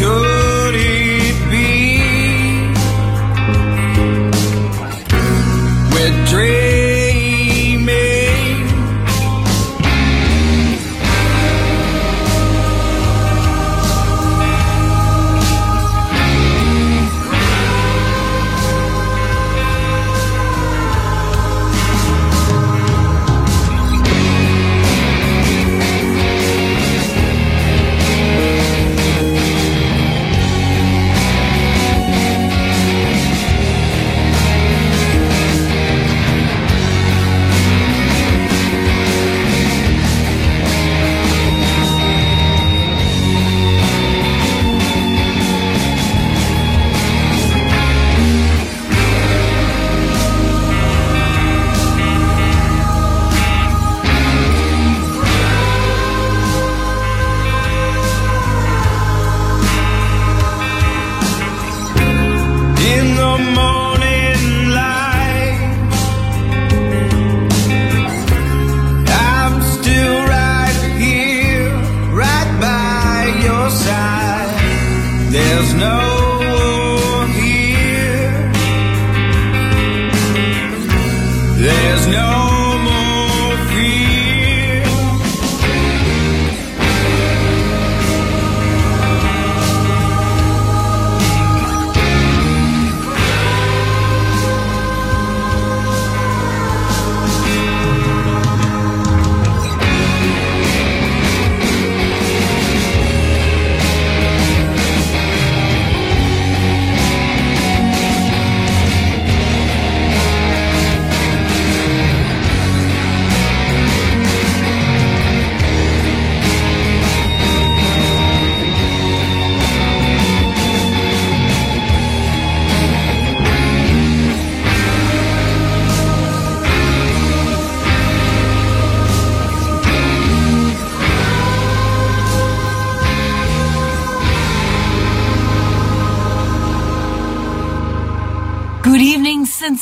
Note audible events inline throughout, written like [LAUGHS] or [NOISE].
cure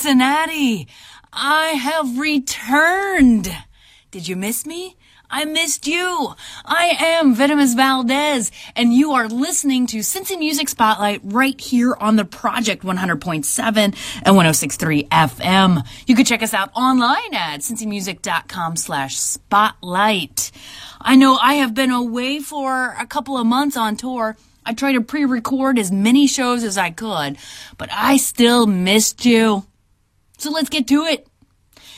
Cincinnati. I have returned. Did you miss me? I missed you. I am Venomous Valdez, and you are listening to Cincy Music Spotlight right here on the Project 100.7 and 106.3 FM. You can check us out online at cincymusic.com slash spotlight. I know I have been away for a couple of months on tour. I tried to pre-record as many shows as I could, but I still missed you. So let's get to it.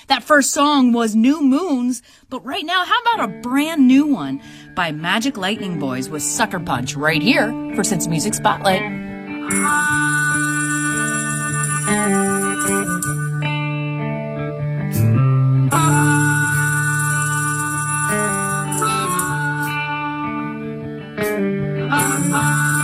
That first song was New Moons, but right now, how about a brand new one by Magic Lightning Boys with Sucker Punch right here for Cincy Music Spotlight. [LAUGHS] [LAUGHS]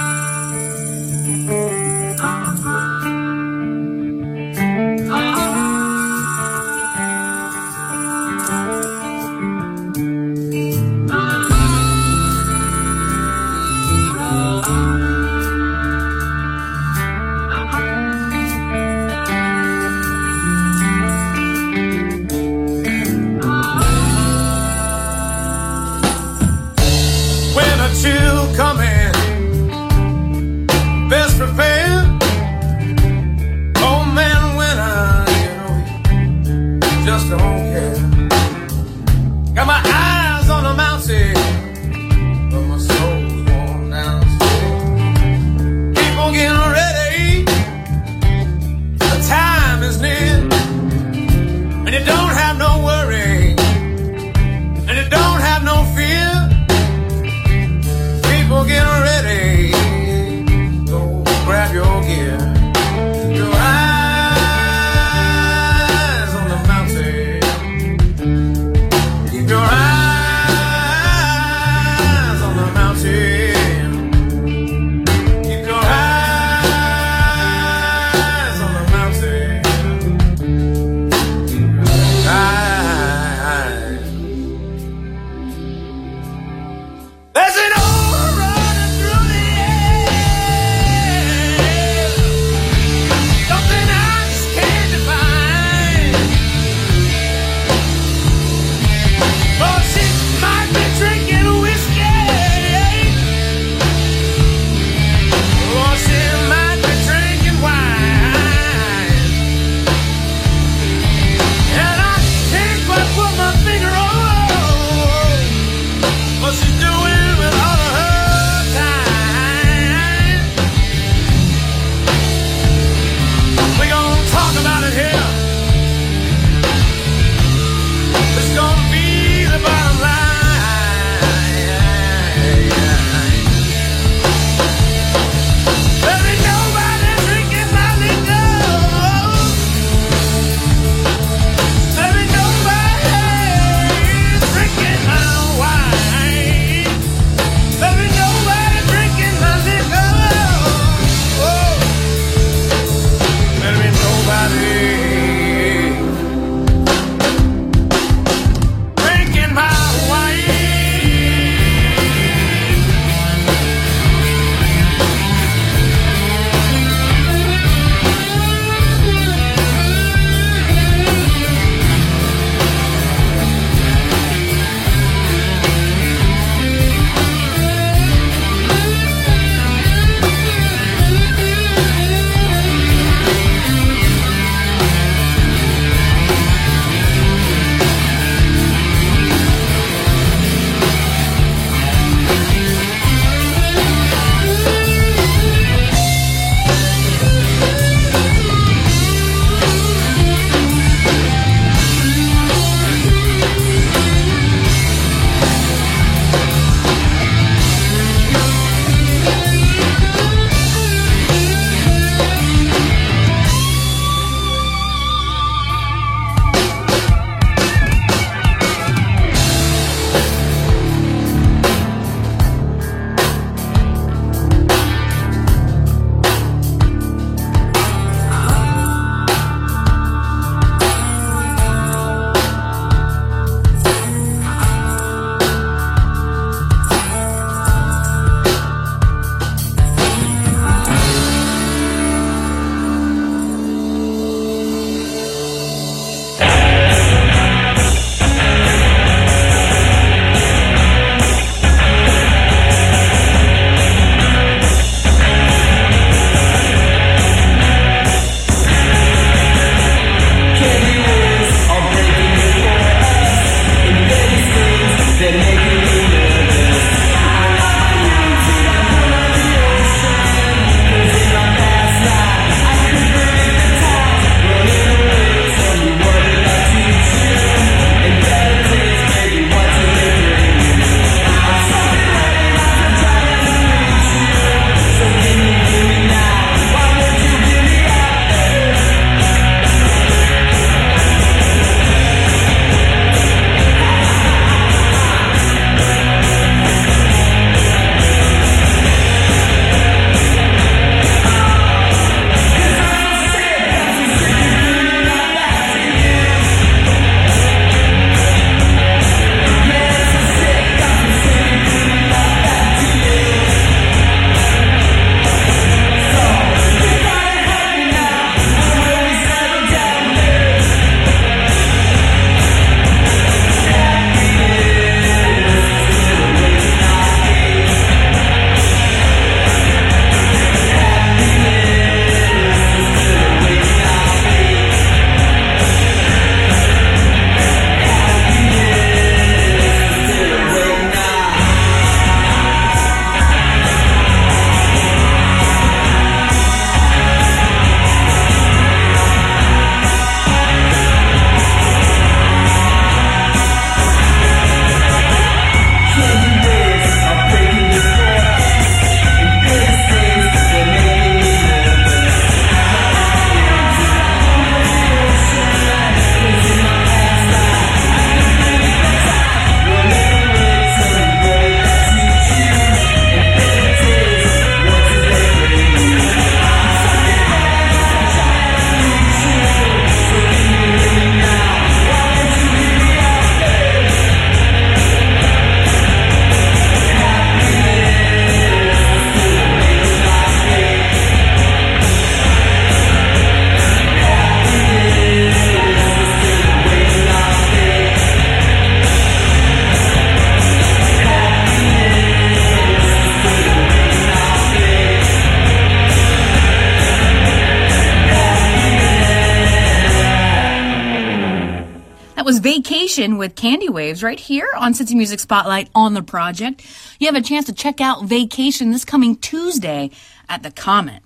Vacation with Candy Waves right here on Cincy Music Spotlight on the project. You have a chance to check out Vacation this coming Tuesday at the Comet.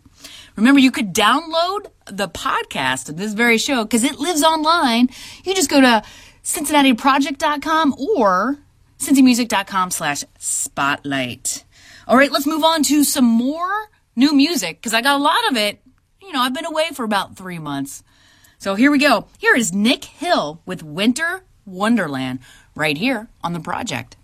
Remember, you could download the podcast of this very show because it lives online. You just go to CincinnatiProject.com or CincyMusic.com slash spotlight. All right, let's move on to some more new music because I got a lot of it. You know, I've been away for about three months. So here we go. Here is Nick Hill with Winter Wonderland right here on the project.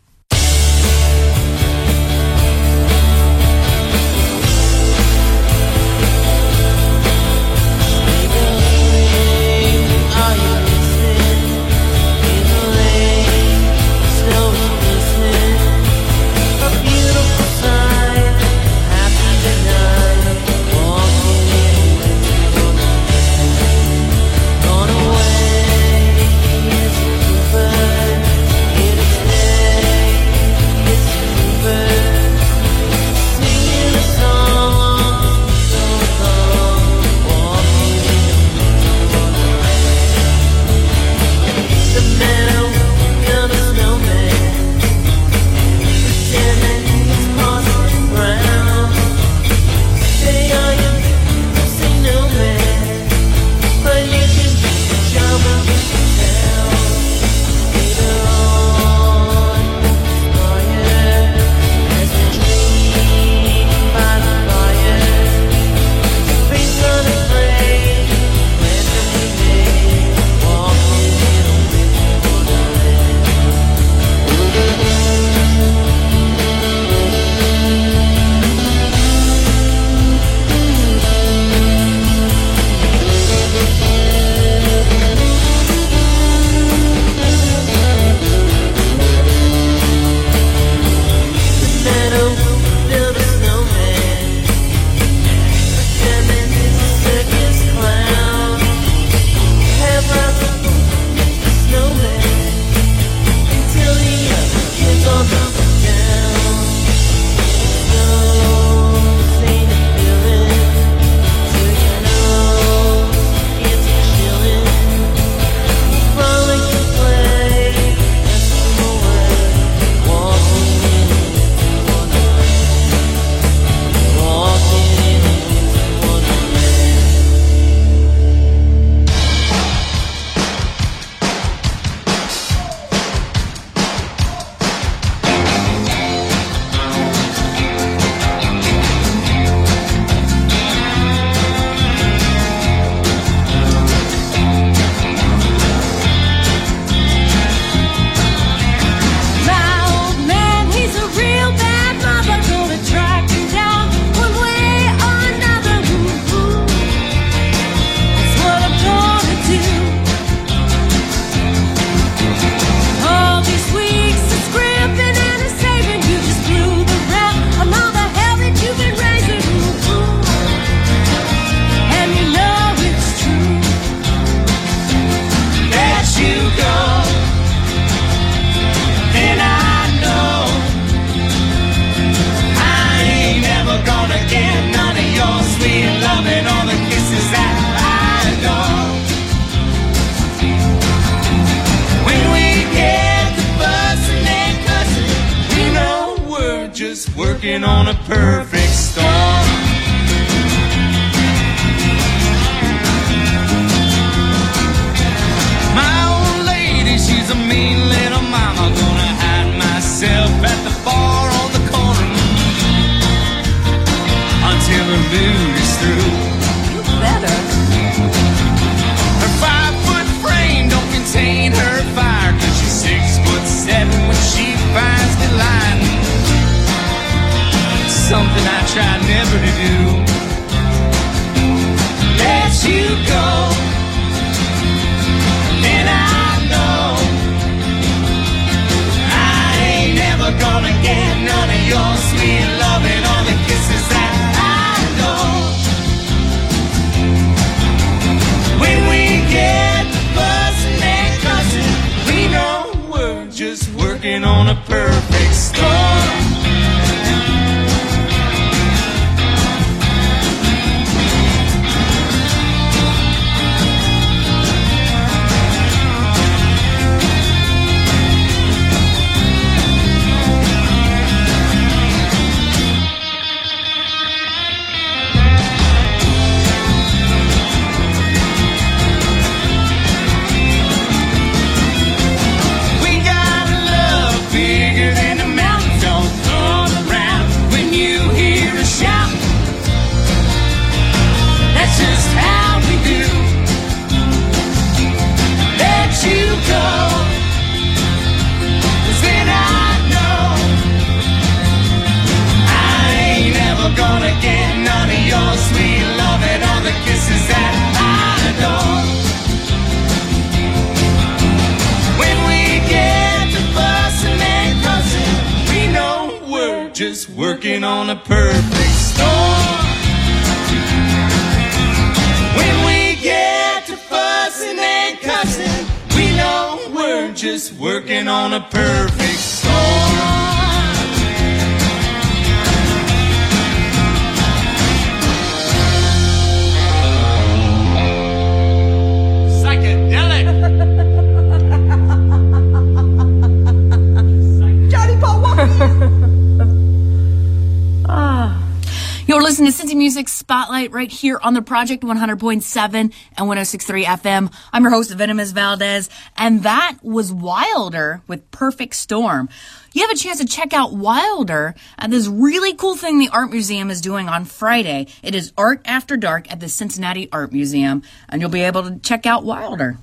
Right here on the Project 100.7 and 106.3 FM. I'm your host, Venomous Valdez, and that was Wilder with Perfect Storm. You have a chance to check out Wilder at this really cool thing the Art Museum is doing on Friday. It is Art After Dark at the Cincinnati Art Museum, and you'll be able to check out Wilder.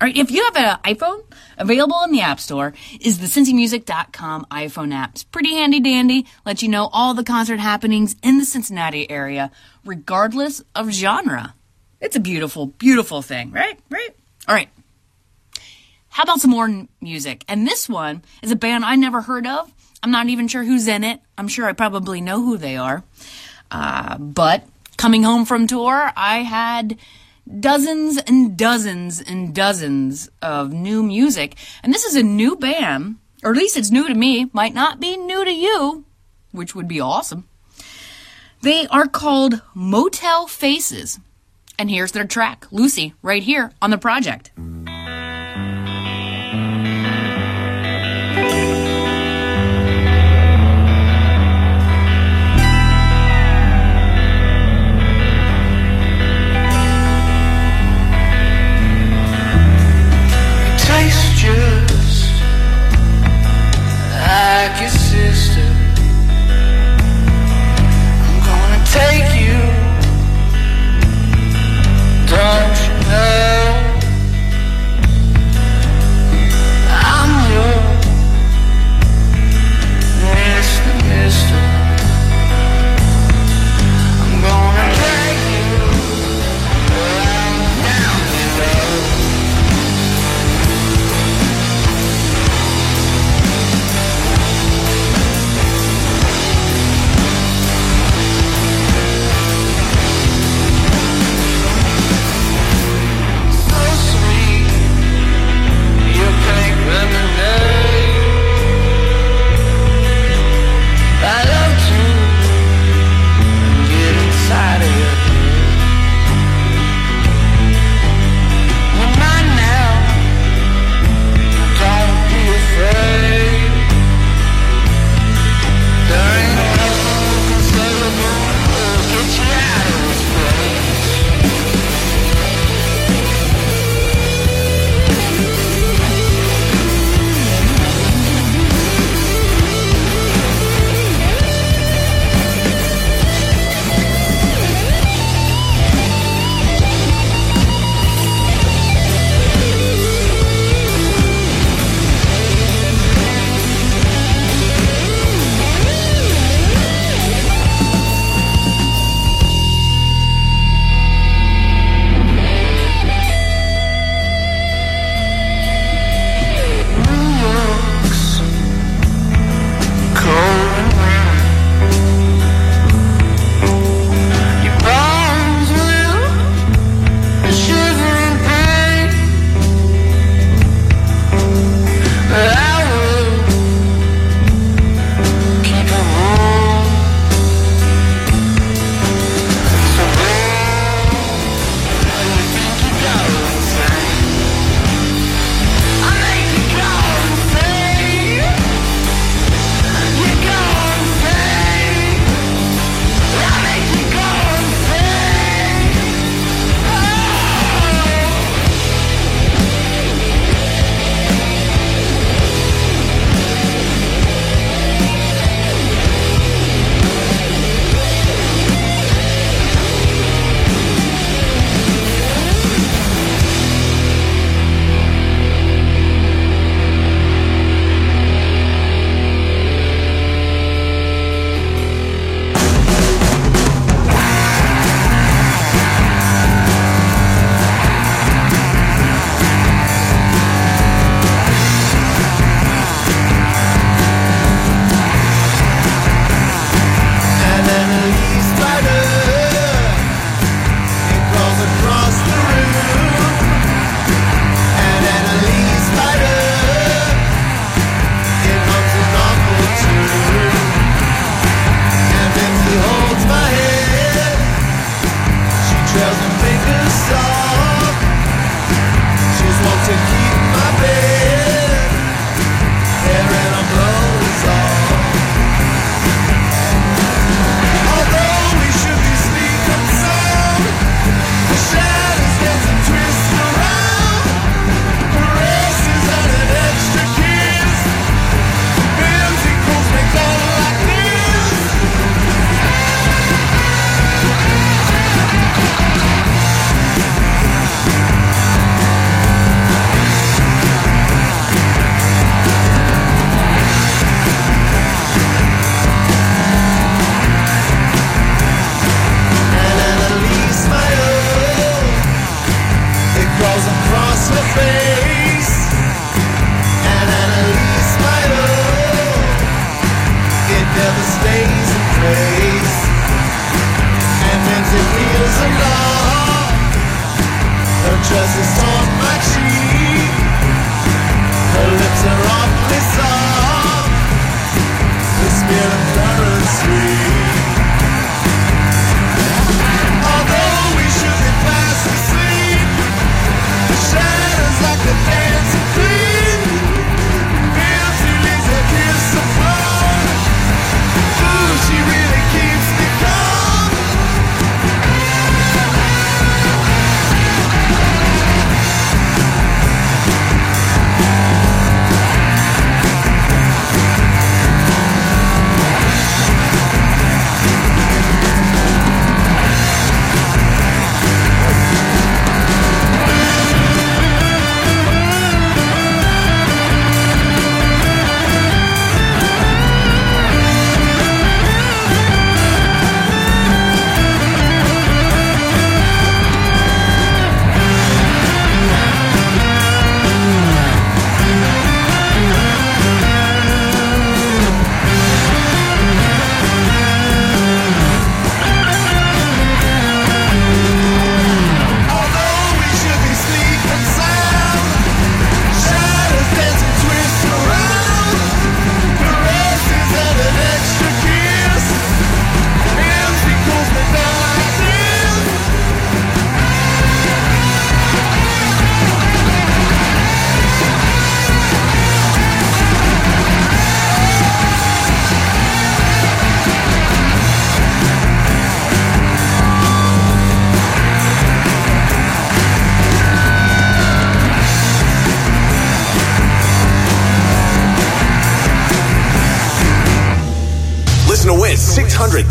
All right, if you have an iPhone, available in the App Store is the cincymusic.com iPhone app. It's pretty handy dandy, lets you know all the concert happenings in the Cincinnati area, regardless of genre. It's a beautiful, beautiful thing, right? Right? All right. How about some more music? And this one is a band I never heard of. I'm not even sure who's in it. I'm sure I probably know who they are. Uh, but coming home from tour, I had dozens and dozens and dozens of new music. And this is a new band, or at least it's new to me, might not be new to you, which would be awesome. They are called Motel Faces. And here's their track, Lucy, right here on the project. Taste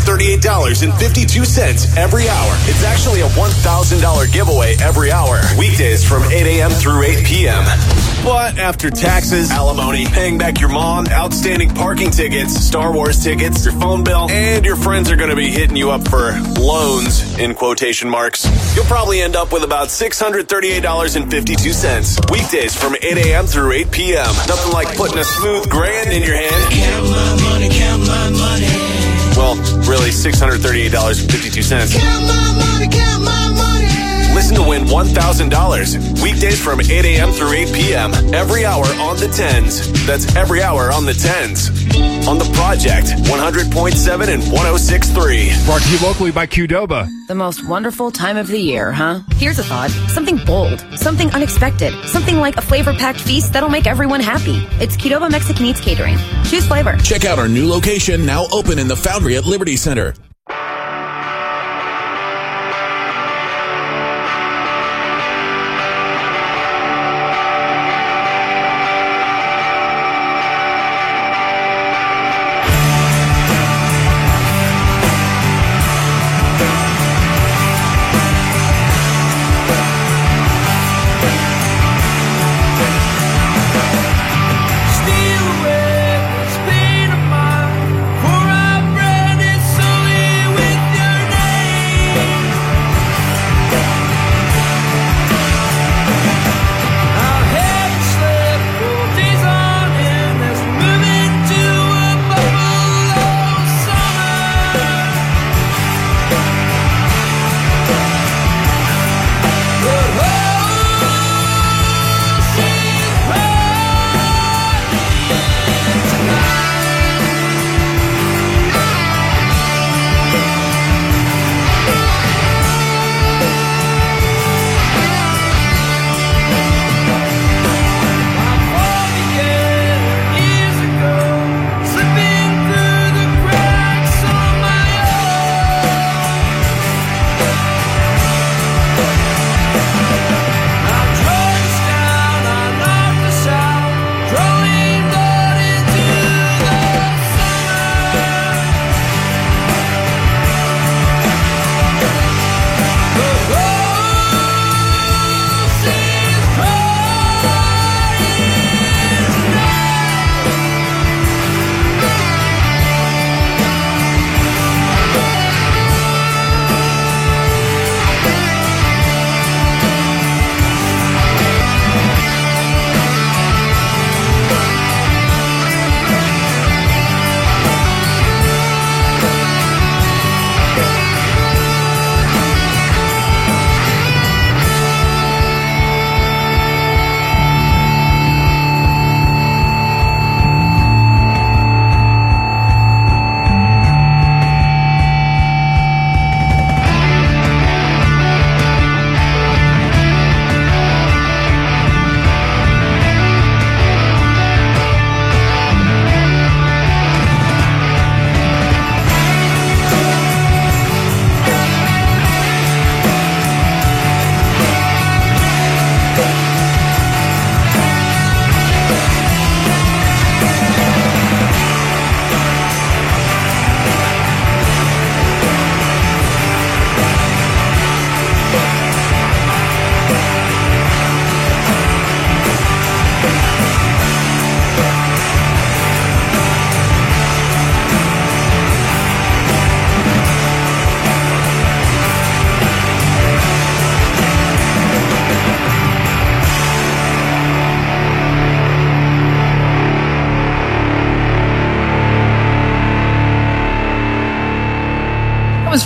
$638.52 every hour. It's actually a $1,000 giveaway every hour. Weekdays from 8 a.m. through 8 p.m. But after taxes, alimony, paying back your mom, outstanding parking tickets, Star Wars tickets, your phone bill, and your friends are going to be hitting you up for loans, in quotation marks, you'll probably end up with about $638.52. Weekdays from 8 a.m. through 8 p.m. Nothing like putting a smooth grand in your hand. Well, really, $638.52. Listen to win $1,000. Weekdays from 8 a.m. through 8 p.m. Every hour on the 10s. That's every hour on the 10s. On the project, 100.7 and 106.3. Brought to you locally by Qdoba. The most wonderful time of the year, huh? Here's a thought. Something bold, something unexpected, something like a flavor-packed feast that'll make everyone happy. It's Qdoba Mexican Eats Catering. Choose flavor. Check out our new location now open in the Foundry at Liberty Center.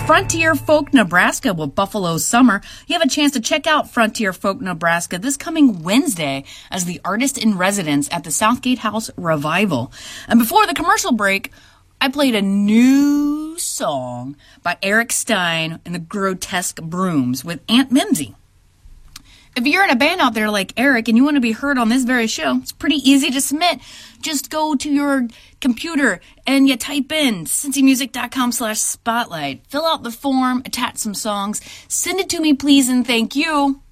Frontier Folk Nebraska with Buffalo Summer. You have a chance to check out Frontier Folk Nebraska this coming Wednesday as the artist in residence at the Southgate House Revival. And before the commercial break, I played a new song by Eric Stein and the Grotesque Brooms with Aunt Mimsy. If you're in a band out there like Eric and you want to be heard on this very show, it's pretty easy to submit. Just go to your computer and you type in cincymusic.com slash spotlight. Fill out the form, attach some songs, send it to me please and thank you.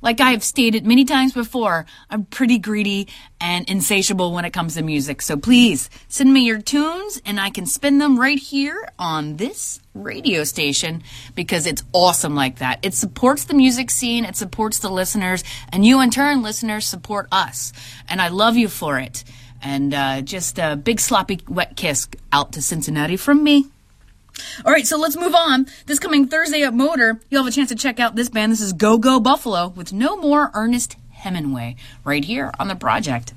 Like I have stated many times before, I'm pretty greedy and insatiable when it comes to music. So please send me your tunes and I can spin them right here on this radio station because it's awesome like that. It supports the music scene, it supports the listeners, and you in turn, listeners, support us. And I love you for it. And uh, just a big sloppy wet kiss out to Cincinnati from me. All right, so let's move on. This coming Thursday at MOTR, you'll have a chance to check out this band. This is Go Go Buffalo with no more Ernest Hemingway right here on the project.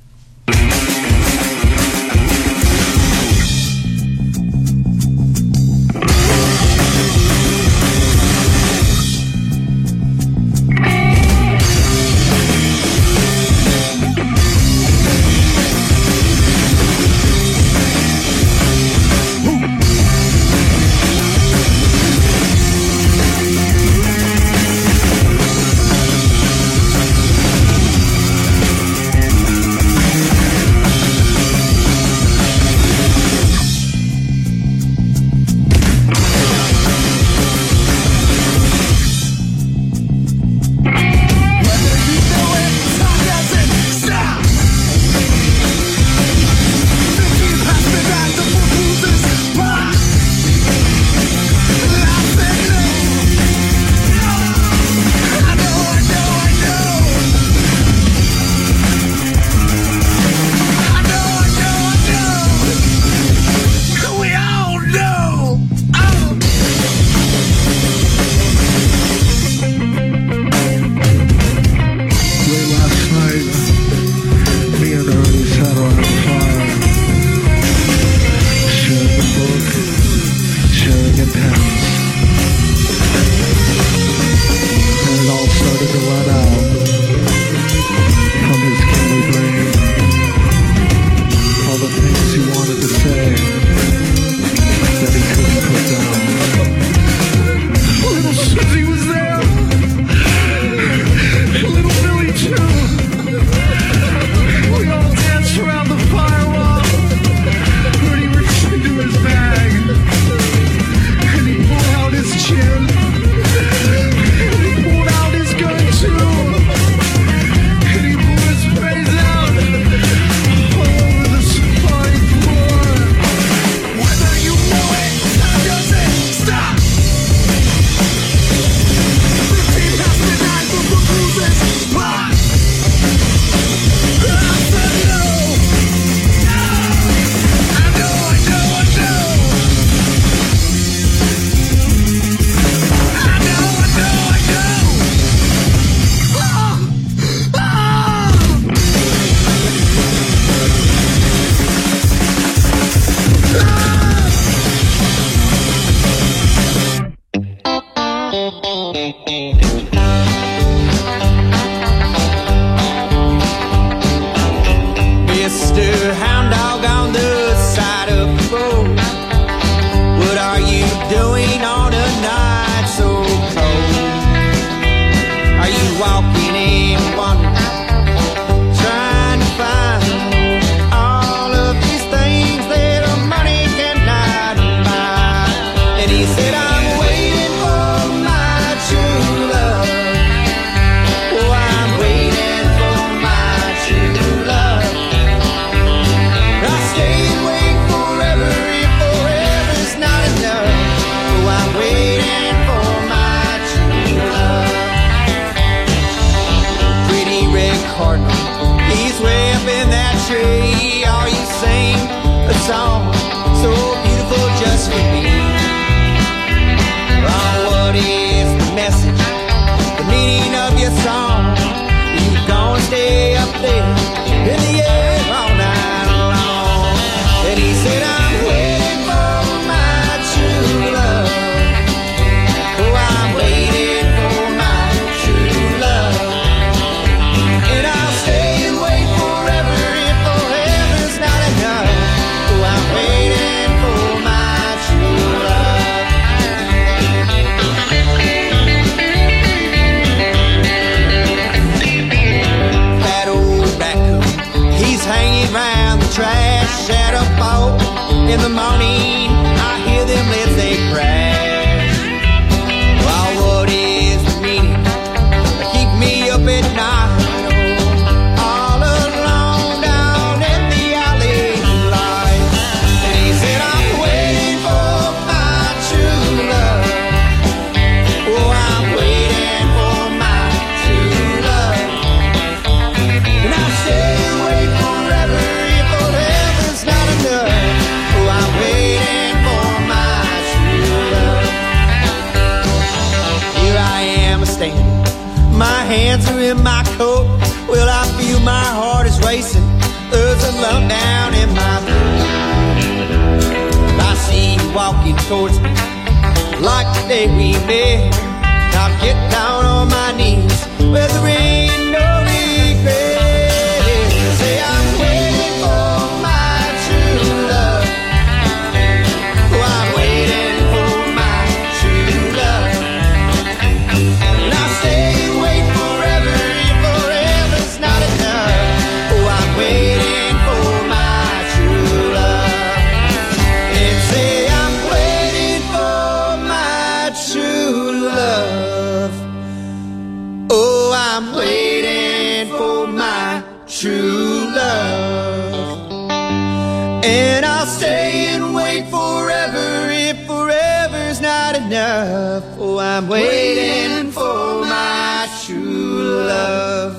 I'm waiting for my true love.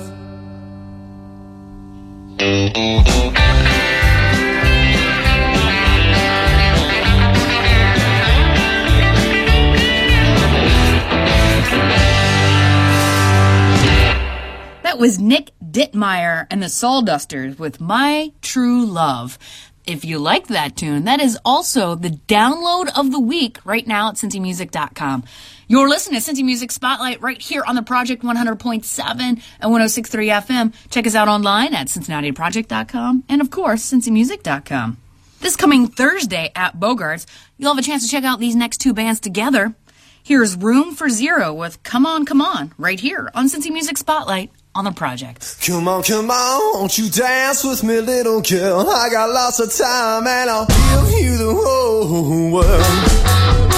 That was Nick Dittmeier and the Sawdusters with My True Love. If you like that tune, that is also the download of the week right now at cincymusic.com. You're listening to Cincy Music Spotlight right here on the Project 100.7 and 106.3 FM. Check us out online at cincinnatiproject.com and of course, cincymusic.com. This coming Thursday at Bogarts, you'll have a chance to check out these next two bands together. Here's Room for Zero with Come On, Come On right here on Cincy Music Spotlight on the project. Come on, come on, won't you dance with me, little girl? I got lots of time and I'll give you the whole world.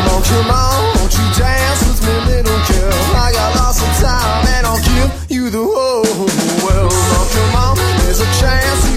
Come on, come on, won't you dance with me, little girl? I got lots of time and I'll give you the whole world. Oh, come on, there's a chance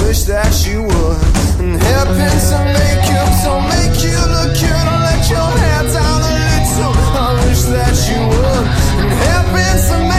wish that you would. And Hairpins and makeup don't make you look good. Let your hair down a little. I wish that you would. And makeup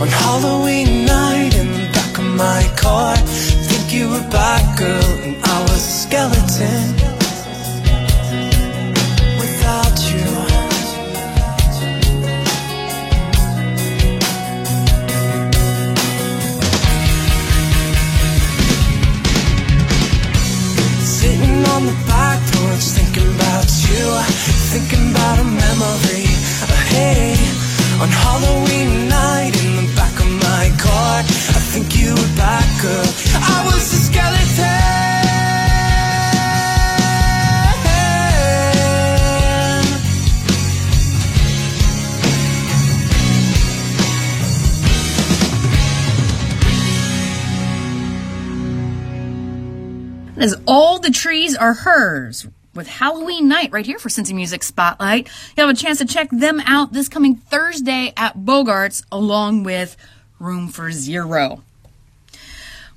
on Halloween night in the back of my car, think you were back, girl, and I was a skeleton. Without you. Sitting on the back porch thinking about you, thinking about a memory. Uh, hey, on Halloween night was a skeleton. As all the trees are hers with Halloween night right here for Cincy Music Spotlight. You'll have a chance to check them out this coming Thursday at Bogarts along with Room for Zero.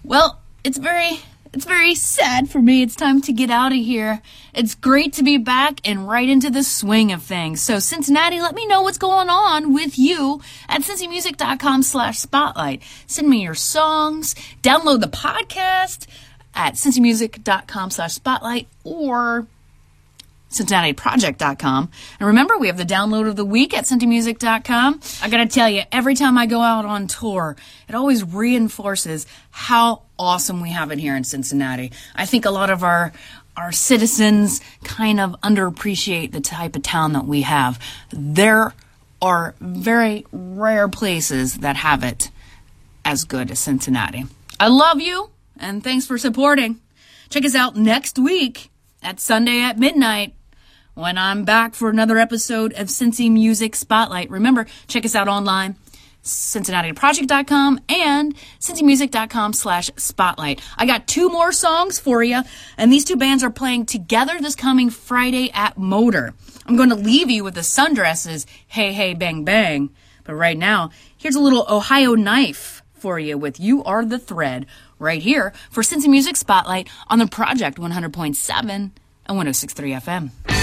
Well, it's very it's very sad for me. It's time to get out of here. It's great to be back and right into the swing of things. So Cincinnati, let me know what's going on with you at cincymusic.com slash spotlight. Send me your songs, download the podcast at cincymusic.com slash spotlight or CincinnatiProject.com. And remember, we have the download of the week at CincyMusic.com. I gotta tell you, every time I go out on tour, it always reinforces how awesome we have it here in Cincinnati. I think a lot of our our citizens kind of underappreciate the type of town that we have. There are very rare places that have it as good as Cincinnati. I love you, and thanks for supporting. Check us out next week at Sunday at midnight when I'm back for another episode of Cincy Music Spotlight. Remember, check us out online, CincinnatiProject.com and CincyMusic.com slash spotlight. I got two more songs for you, and these two bands are playing together this coming Friday at MOTR. I'm going to leave you with the Sundresses, Hey Hey Bang Bang. But right now, here's a little Ohio Knife for you with You Are the Thread right here for Cincy Music Spotlight on the Project 100.7 and 106.3 FM.